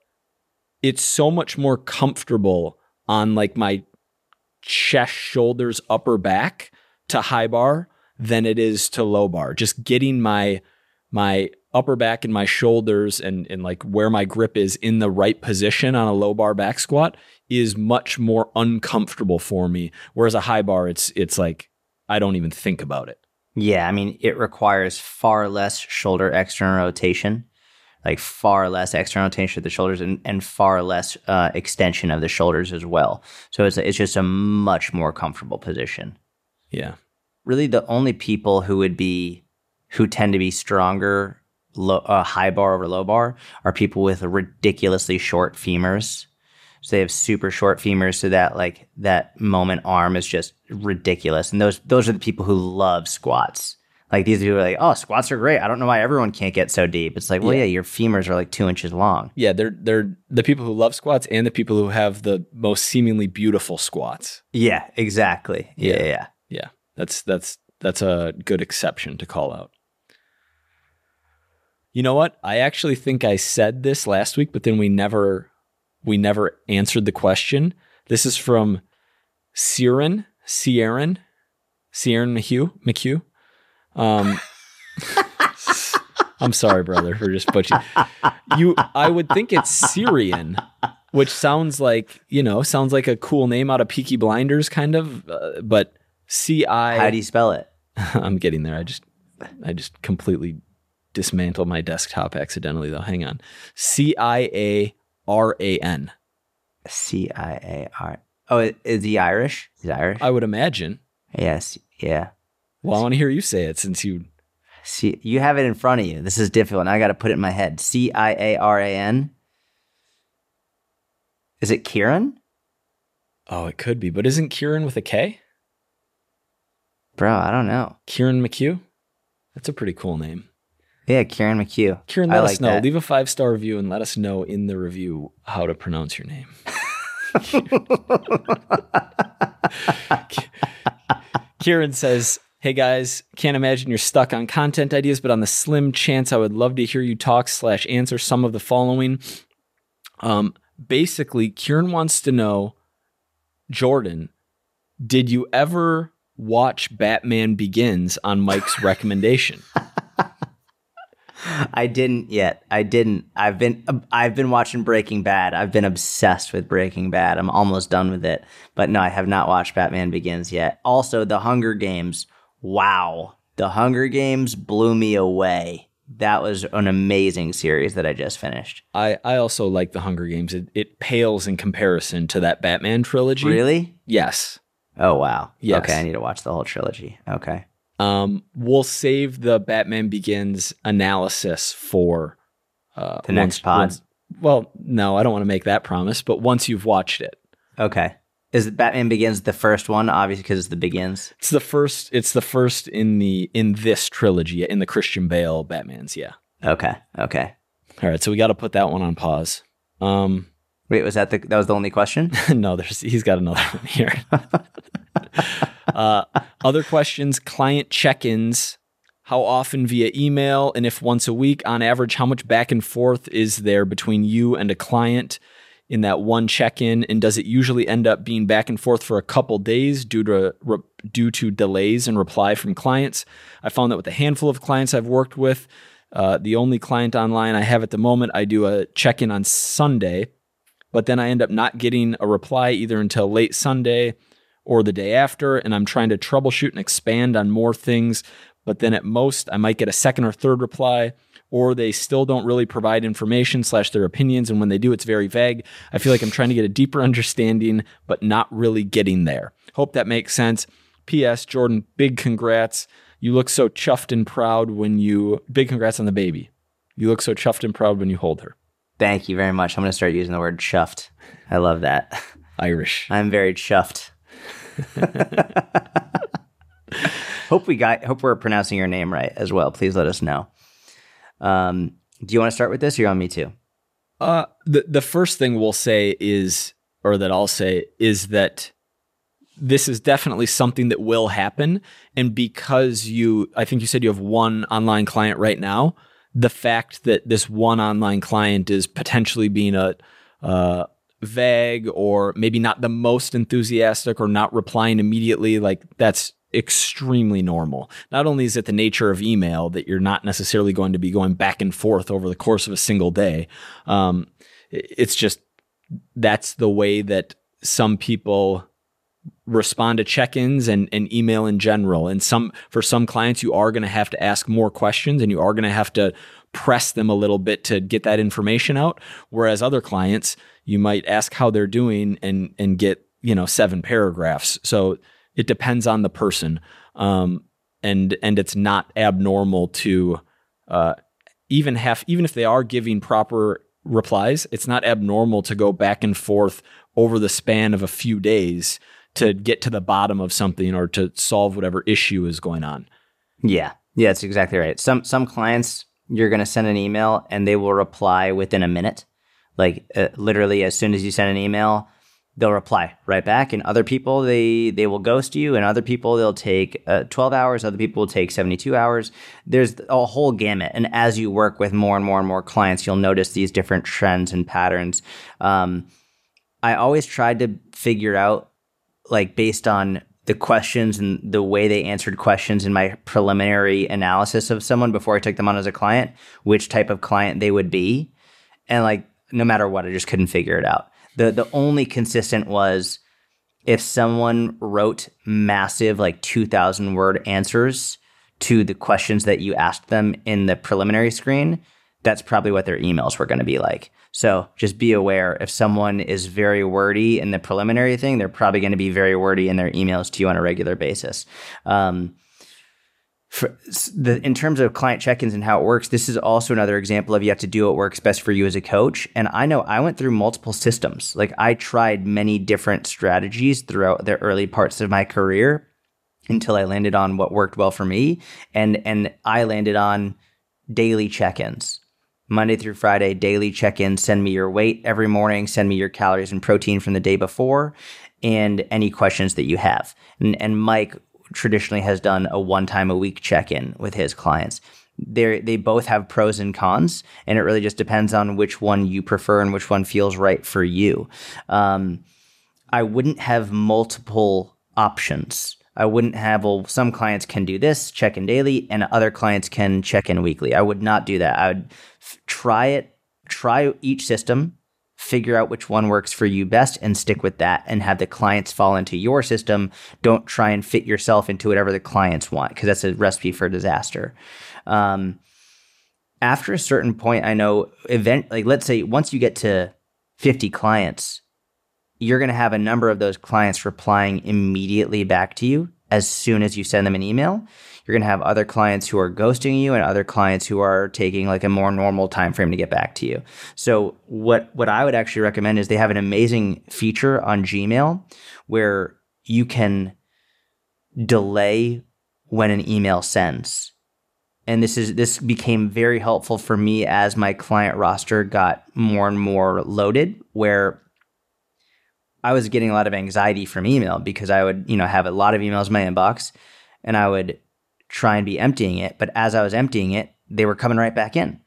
Speaker 1: it's so much more comfortable on like my chest, shoulders, upper back to high bar than it is to low bar. Just getting my my upper back and my shoulders and and like where my grip is in the right position on a low bar back squat is much more uncomfortable for me. Whereas a high bar, it's it's like I don't even think about it.
Speaker 2: Yeah, I mean, it requires far less shoulder external rotation, like far less external rotation of the shoulders, and, and far less uh, extension of the shoulders as well. So it's it's just a much more comfortable position.
Speaker 1: Yeah.
Speaker 2: Really, the only people who would be who tend to be stronger low, uh, high bar over low bar are people with ridiculously short femurs. So they have super short femurs, so that like that moment arm is just ridiculous. And those those are the people who love squats. Like these people are like, oh, squats are great. I don't know why everyone can't get so deep. It's like, well,
Speaker 1: Yeah.
Speaker 2: yeah, your femurs are like two inches long.
Speaker 1: Yeah, they're they're the people who love squats and the people who have the most seemingly beautiful squats.
Speaker 2: Yeah, exactly. Yeah,
Speaker 1: Yeah.
Speaker 2: yeah. yeah.
Speaker 1: Yeah. That's that's that's a good exception to call out. You know what? I actually think I said this last week, but then we never we never answered the question. This is from Siren, Sieran, Sieran McHugh, McHugh. Um, [laughs] I'm sorry, brother, for just butchering. You, I would think it's Syrian, which sounds like you know, sounds like a cool name out of Peaky Blinders, kind of. Uh, but C I.
Speaker 2: How do you spell it? [laughs]
Speaker 1: I'm getting there. I just I just completely dismantled my desktop accidentally though. Hang on. C I A R A N.
Speaker 2: C I A R. Oh, is he Irish? He's Irish.
Speaker 1: I would imagine.
Speaker 2: yes. Yeah.
Speaker 1: Well, I want to hear you say it since you
Speaker 2: See, you have it in front of you. This is difficult. Now I got to put it in my head. C I A R A N. Is it Kieran?
Speaker 1: Oh, it could be, but isn't Kieran with a K?
Speaker 2: Bro, I don't know.
Speaker 1: Kieran McHugh? That's a pretty cool name.
Speaker 2: Yeah, Kieran McHugh.
Speaker 1: Kieran,
Speaker 2: I
Speaker 1: let
Speaker 2: like
Speaker 1: us know.
Speaker 2: that.
Speaker 1: Leave a five star review and let us know in the review how to pronounce your name. [laughs] Kieran says, Hey guys, can't imagine you're stuck on content ideas, but on the slim chance I would love to hear you talk slash answer some of the following. Um, basically, Kieran wants to know, Jordan, did you ever watch Batman Begins on Mike's recommendation? [laughs] [laughs]
Speaker 2: I didn't yet. I didn't. I've been uh, I've been watching Breaking Bad. I've been obsessed with Breaking Bad. I'm almost done with it. But no, I have not watched Batman Begins yet. Also, The Hunger Games. Wow. The Hunger Games blew me away. That was an amazing series that I just finished.
Speaker 1: I, I also like the Hunger Games. It, it pales in comparison to that Batman trilogy.
Speaker 2: Really?
Speaker 1: Yes.
Speaker 2: Oh wow.
Speaker 1: Yes.
Speaker 2: Okay, I need to watch the whole trilogy. Okay.
Speaker 1: Um, we'll save the Batman Begins analysis for uh,
Speaker 2: The next pod.
Speaker 1: once- well, no, I don't want to make that promise, but once you've watched it,
Speaker 2: Okay. Is Batman Begins the first one? Obviously, because it's the Begins.
Speaker 1: it's the first. It's the first in the in this trilogy in the Christian Bale Batman's. Yeah.
Speaker 2: Okay. Okay.
Speaker 1: All right, so we got to put that one on pause. Um,
Speaker 2: Wait, was that the that was the only question? [laughs]
Speaker 1: no, there's he's got another [laughs] one here. [laughs] uh, other questions: client check-ins. How often via email, and if once a week, on average, how much back and forth is there between you and a client in that one check-in? And does it usually end up being back and forth for a couple days due to re- due to delays in reply from clients? I found that with a handful of clients I've worked with, uh, the only client online I have at the moment, I do a check-in on Sunday but then I end up not getting a reply either until late Sunday or the day after. And I'm trying to troubleshoot and expand on more things. But then at most, I might get a second or third reply, or they still don't really provide information slash their opinions. And when they do, it's very vague. I feel like I'm trying to get a deeper understanding, but not really getting there. Hope that makes sense. P.S. Jordan, big congrats. You look so chuffed and proud when you, big congrats on the baby. You look so chuffed and proud when you hold her.
Speaker 2: Thank you very much. I'm going to start using the word chuffed. I love that.
Speaker 1: Irish.
Speaker 2: I'm very chuffed. [laughs] hope we got. Hope we're pronouncing your name right as well. Please let us know. Um, do you want to start with this, or you want me to?
Speaker 1: Uh, the the first thing we'll say is, or that I'll say is that this is definitely something that will happen, and because you, I think you said you have one online client right now. The fact that this one online client is potentially being a uh, vague or maybe not the most enthusiastic or not replying immediately, like that's extremely normal. Not only is it the nature of email that you're not necessarily going to be going back and forth over the course of a single day, um, it's just that's the way that some people respond to check-ins and, and email in general and some for some clients you are going to have to ask more questions and you are going to have to press them a little bit to get that information out. Whereas other clients you might ask how they're doing and and get you know seven paragraphs. So it depends on the person. Um, and and it's not abnormal to uh, even have even if they are giving proper replies it's not abnormal to go back and forth over the span of a few days to get to the bottom of something or to solve whatever issue is going on.
Speaker 2: Yeah, yeah, that's exactly right. Some some clients you're going to send an email and they will reply within a minute. Like uh, literally, as soon as you send an email, they'll reply right back. And other people they they will ghost you, and other people they'll take uh, 12 hours. Other people will take 72 hours. There's a whole gamut. And as you work with more and more and more clients, you'll notice these different trends and patterns. Um, I always tried to figure out like based on the questions and the way they answered questions in my preliminary analysis of someone before I took them on as a client, which type of client they would be. And like no matter what, I just couldn't figure it out. The the only consistent was if someone wrote massive like 2000 word answers to the questions that you asked them in the preliminary screen, that's probably what their emails were going to be like. So just be aware if someone is very wordy in the preliminary thing, they're probably going to be very wordy in their emails to you on a regular basis. Um, the, in terms of client check-ins and how it works, this is also another example of you have to do what works best for you as a coach. And I know I went through multiple systems. Like I tried many different strategies throughout the early parts of my career until I landed on what worked well for me. And and I landed on daily check-ins. Monday through Friday, daily check in. Send me your weight every morning. Send me your calories and protein from the day before, and any questions that you have. And, and Mike traditionally has done a one time a week check in with his clients. They they both have pros and cons, and it really just depends on which one you prefer and which one feels right for you. Um, I wouldn't have multiple options. I wouldn't have, well, some clients can do this, check in daily, and other clients can check in weekly. I would not do that. I would f- try it, try each system, figure out which one works for you best, and stick with that and have the clients fall into your system. Don't try and fit yourself into whatever the clients want because that's a recipe for disaster. Um, after a certain point, I know event, like let's say once you get to 50 clients, you're going to have a number of those clients replying immediately back to you as soon as you send them an email. You're going to have other clients who are ghosting you and other clients who are taking like a more normal time frame to get back to you. So what what I would actually recommend is they have an amazing feature on Gmail where you can delay when an email sends. And this is this became very helpful for me as my client roster got more and more loaded where I was getting a lot of anxiety from email because I would, you know, have a lot of emails in my inbox and I would try and be emptying it. But as I was emptying it, they were coming right back in.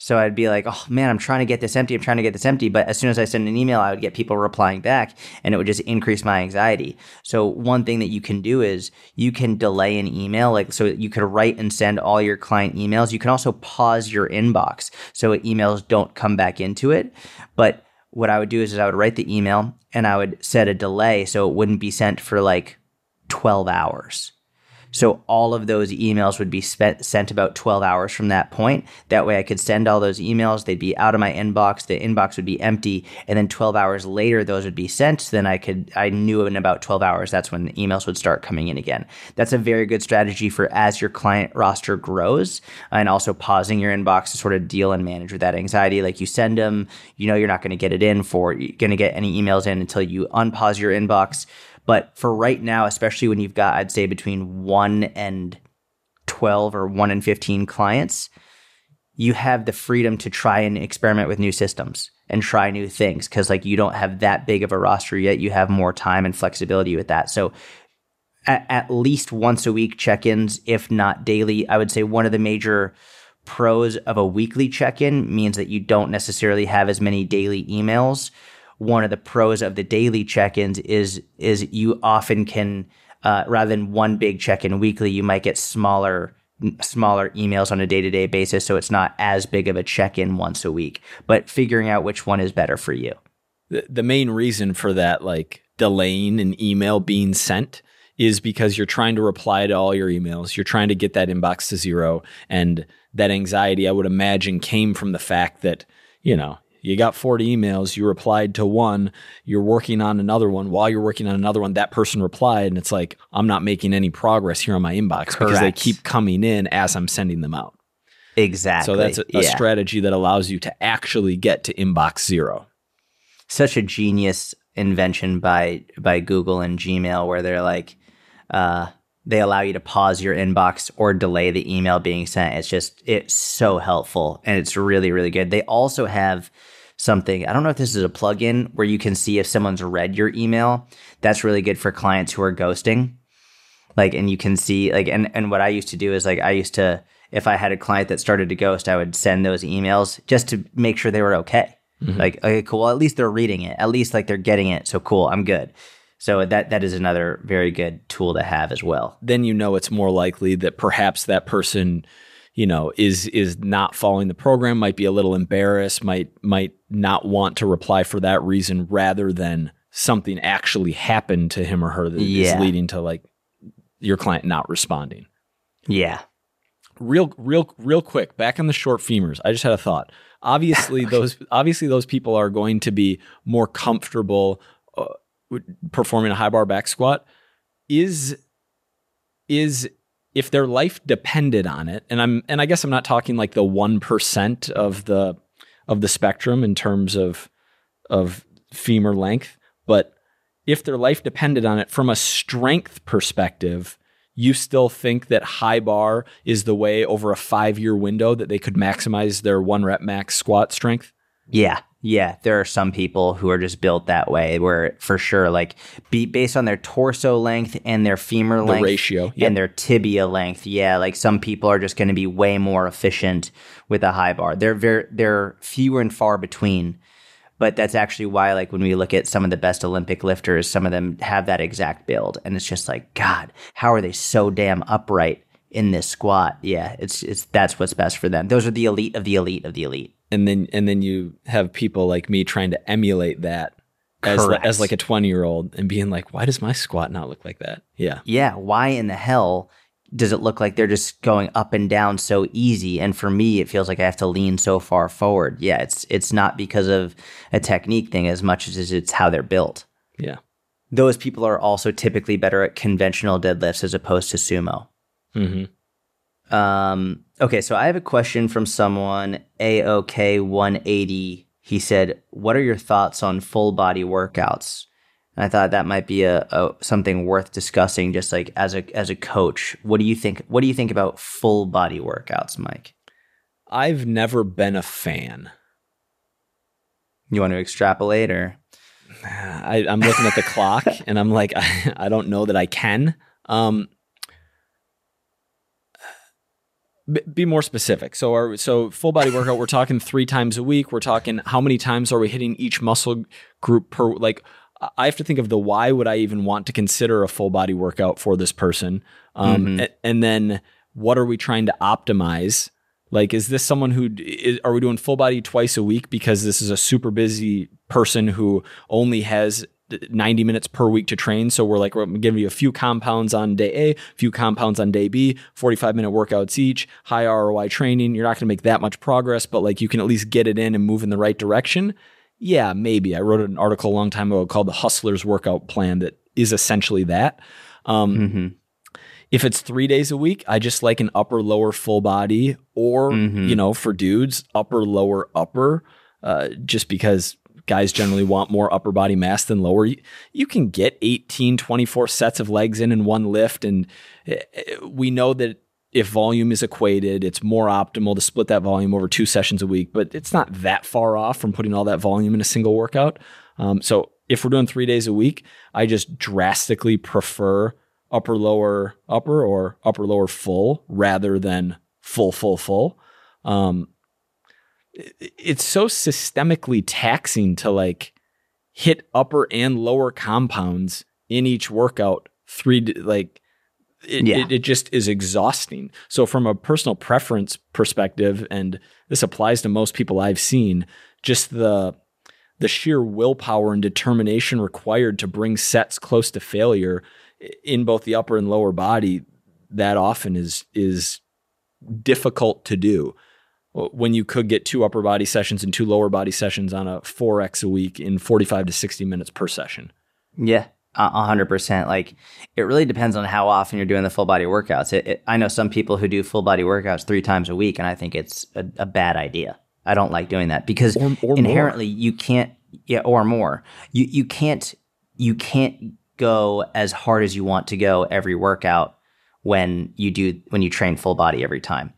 Speaker 2: So I'd be like, oh man, I'm trying to get this empty. I'm trying to get this empty. But as soon as I send an email, I would get people replying back and it would just increase my anxiety. So one thing that you can do is you can delay an email. Like, so you could write and send all your client emails. You can also pause your inbox so emails don't come back into it. But what I would do is, is I would write the email and I would set a delay so it wouldn't be sent for like 12 hours. So all of those emails would be spent, sent about 12 hours from that point. That way I could send all those emails. They'd be out of my inbox. The inbox would be empty. And then 12 hours later, those would be sent. Then I could, I knew in about 12 hours, that's when the emails would start coming in again. That's a very good strategy for as your client roster grows and also pausing your inbox to sort of deal and manage with that anxiety. Like you send them, you know, you're not going to get it in for, you're going to get any emails in until you unpause your inbox. But for right now, especially when you've got, I'd say between one and 12 or one and 15 clients, you have the freedom to try and experiment with new systems and try new things because like you don't have that big of a roster yet. You have more time and flexibility with that. So at, at least once a week check-ins, if not daily, I would say one of the major pros of a weekly check-in means that you don't necessarily have as many daily emails one of the pros of the daily check-ins is is you often can uh, rather than one big check-in weekly, you might get smaller smaller emails on a day-to-day basis so it's not as big of a check-in once a week. But figuring out which one is better for you.
Speaker 1: The, the main reason for that like delaying an email being sent is because you're trying to reply to all your emails. You're trying to get that inbox to zero. And that anxiety i would imagine came from the fact that you know you got 40 emails, you replied to one, you're working on another one. While you're working on another one, that person replied, and it's like, I'm not making any progress here on my inbox Correct. because they keep coming in as I'm sending them out.
Speaker 2: Exactly.
Speaker 1: So that's a, a yeah. strategy that allows you to actually get to inbox zero.
Speaker 2: Such a genius invention by by Google and Gmail where they're like, uh, they allow you to pause your inbox or delay the email being sent. It's just it's so helpful and it's really really good. They also have something. I don't know if this is a plugin where you can see if someone's read your email. That's really good for clients who are ghosting. Like and you can see like and and what I used to do is like I used to if I had a client that started to ghost, I would send those emails just to make sure they were okay. Mm-hmm. Like, okay, cool. Well, at least they're reading it. At least like they're getting it. So cool. I'm good. So that that is another very good tool to have as well.
Speaker 1: Then you know it's more likely that perhaps that person, you know, is is not following the program, might be a little embarrassed, might might not want to reply for that reason rather than something actually happened to him or her that yeah. is leading to like your client not responding.
Speaker 2: Yeah.
Speaker 1: Real real real quick, back on the short femurs. I just had a thought. Obviously [laughs] those obviously those people are going to be more comfortable uh, performing a high bar back squat is is if their life depended on it and i'm and i guess i'm not talking like the 1% of the of the spectrum in terms of of femur length but if their life depended on it from a strength perspective you still think that high bar is the way over a 5 year window that they could maximize their 1 rep max squat strength?
Speaker 2: Yeah yeah, there are some people who are just built that way, where for sure, like, be based on their torso length and their femur
Speaker 1: the
Speaker 2: length
Speaker 1: ratio
Speaker 2: yep. and their tibia length. Yeah, like some people are just going to be way more efficient with a high bar. They're very they're fewer and far between, but that's actually why, like, when we look at some of the best Olympic lifters, some of them have that exact build, and it's just like, God, how are they so damn upright in this squat? Yeah, it's it's that's what's best for them. Those are the elite of the elite of the elite
Speaker 1: and then and then you have people like me trying to emulate that as as like a 20 year old and being like why does my squat not look like that yeah
Speaker 2: yeah why in the hell does it look like they're just going up and down so easy and for me it feels like i have to lean so far forward yeah it's it's not because of a technique thing as much as it's how they're built
Speaker 1: Yeah.
Speaker 2: Those people are also typically better at conventional deadlifts as opposed to sumo.
Speaker 1: Mm-hmm.
Speaker 2: Um, okay, so I have a question from someone, AOK180. He said, What are your thoughts on full body workouts? And I thought that might be a, a something worth discussing just like as a as a coach. What do you think what do you think about full body workouts, Mike?
Speaker 1: I've never been a fan.
Speaker 2: You want to extrapolate or [sighs]
Speaker 1: I, I'm looking at the clock [laughs] and I'm like, I, [laughs] I don't know that I can. Um, b- be more specific. So, our, so full body workout, we're talking three times a week. We're talking how many times are we hitting each muscle group per? Like, I have to think of the why would I even want to consider a full body workout for this person, um,
Speaker 2: Mhm.
Speaker 1: a- and then what are we trying to optimize? Like, is this someone who is, are we doing full body twice a week because this is a super busy person who only has 90 minutes per week to train? So we're like, we're giving you a few compounds on day A, a few compounds on day B, 45 minute workouts each, high ROI training. You're not going to make that much progress, but like you can at least get it in and move in the right direction. Yeah, maybe. I wrote an article a long time ago called the Hustler's Workout Plan that is essentially that. Um,
Speaker 2: Mhm.
Speaker 1: if it's three days a week, I just like an upper lower full body, or
Speaker 2: Mhm.
Speaker 1: you know, for dudes, upper lower upper, uh, just because guys generally want more upper body mass than lower. You, you can get 18, 24 sets of legs in in one lift, and uh, we know that if volume is equated, it's more optimal to split that volume over two sessions a week, but it's not that far off from putting all that volume in a single workout. Um, so if we're doing three days a week, I just drastically prefer upper lower upper or upper lower full rather than full full full. Um, it's so systemically taxing to like hit upper and lower compounds in each workout three like it,
Speaker 2: Yeah.
Speaker 1: it, it just is exhausting so from a personal preference perspective and this applies to most people i've seen just the the sheer willpower and determination required to bring sets close to failure in both the upper and lower body that often is is difficult to do when you could get two upper body sessions and two lower body sessions on a 4x a week in 45 to 60 minutes per session
Speaker 2: Yeah, a hundred percent. Like it really depends on how often you're doing the full body workouts. It, it, I know some people who do full body workouts three times a week, and I think it's a, a bad idea. I don't like doing that because
Speaker 1: Or- or more.
Speaker 2: inherently you can't. Yeah, or more. You you can't you can't go as hard as you want to go every workout when you do when you train full body every time.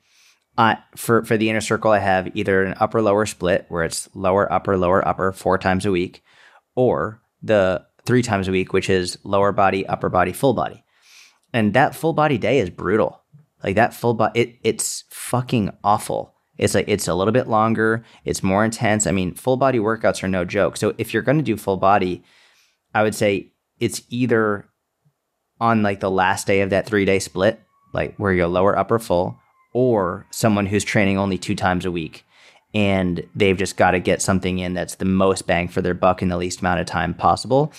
Speaker 2: Uh, for for the inner circle, I have either an upper lower split where it's lower upper lower upper four times a week, or the three times a week, which is lower body upper body full body, and that full body day is brutal. Like that full body, it it's fucking awful. It's like it's a little bit longer, it's more intense. I mean, full body workouts are no joke. So if you're going to do full body, I would say it's either on like the last day of that three day split, like where you're lower upper full, or someone who's training only two times a week and they've just got to get something in that's the most bang for their buck in the least amount of time possible.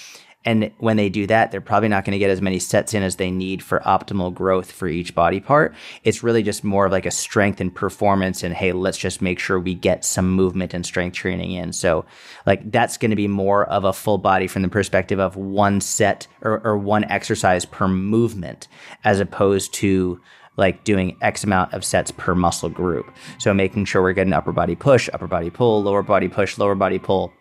Speaker 2: And when they do that, they're probably not going to get as many sets in as they need for optimal growth for each body part. It's really just more of like a strength and performance and hey, let's just make sure we get some movement and strength training in. So like that's going to be more of a full body from the perspective of one set or, or one exercise per movement as opposed to like doing X amount of sets per muscle group. So making sure we're getting upper body push, upper body pull, lower body push, lower body pull.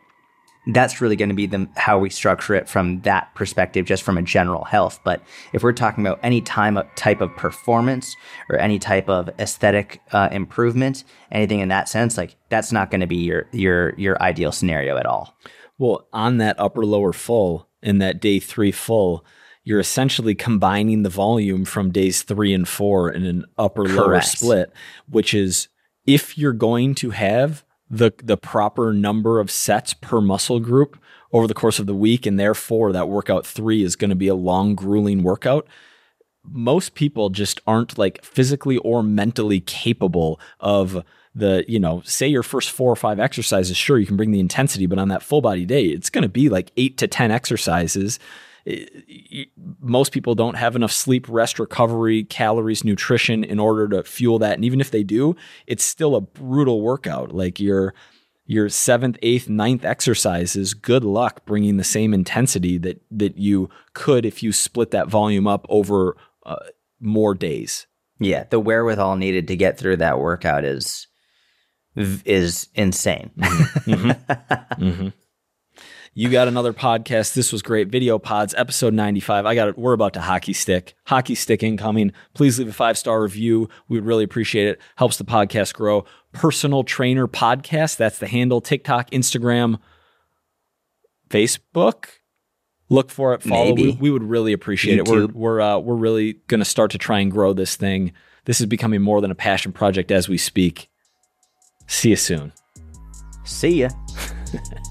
Speaker 2: That's really going to be the how we structure it from that perspective, just from a general health. But if we're talking about any time type of performance or any type of aesthetic uh, improvement, anything in that sense, like that's not going to be your your your ideal scenario at all.
Speaker 1: Well, on that upper lower full in that day three full, you're essentially combining the volume from days three and four in an upper lower
Speaker 2: Correct.
Speaker 1: split, which is if you're going to have the the proper number of sets per muscle group over the course of the week, and therefore that workout three is going to be a long, grueling workout. Most people just aren't like physically or mentally capable of the, you know, say your first four or five exercises, sure, you can bring the intensity, but on that full body day, it's going to be like eight to 10 exercises. Most people don't have enough sleep, rest, recovery, calories, nutrition in order to fuel that. And even if they do, it's still a brutal workout. Like you're, your seventh, eighth, ninth exercises, good luck bringing the same intensity that that you could if you split that volume up over uh, more days.
Speaker 2: Yeah, the wherewithal needed to get through that workout is is insane.
Speaker 1: Mm-hmm. mm-hmm. [laughs] You got another podcast. This was great. Video pods, episode 95. I got it. We're about to hockey stick. Hockey stick incoming. Please leave a five star review. We would really appreciate it. Helps the podcast grow. Personal Trainer Podcast. That's the handle. TikTok, Instagram, Facebook. Look for it. Follow. We, we, would really appreciate YouTube. it. We're we're uh, we're really going to start to try and grow this thing. This is becoming more than a passion project as we speak. See you soon.
Speaker 2: See ya. [laughs]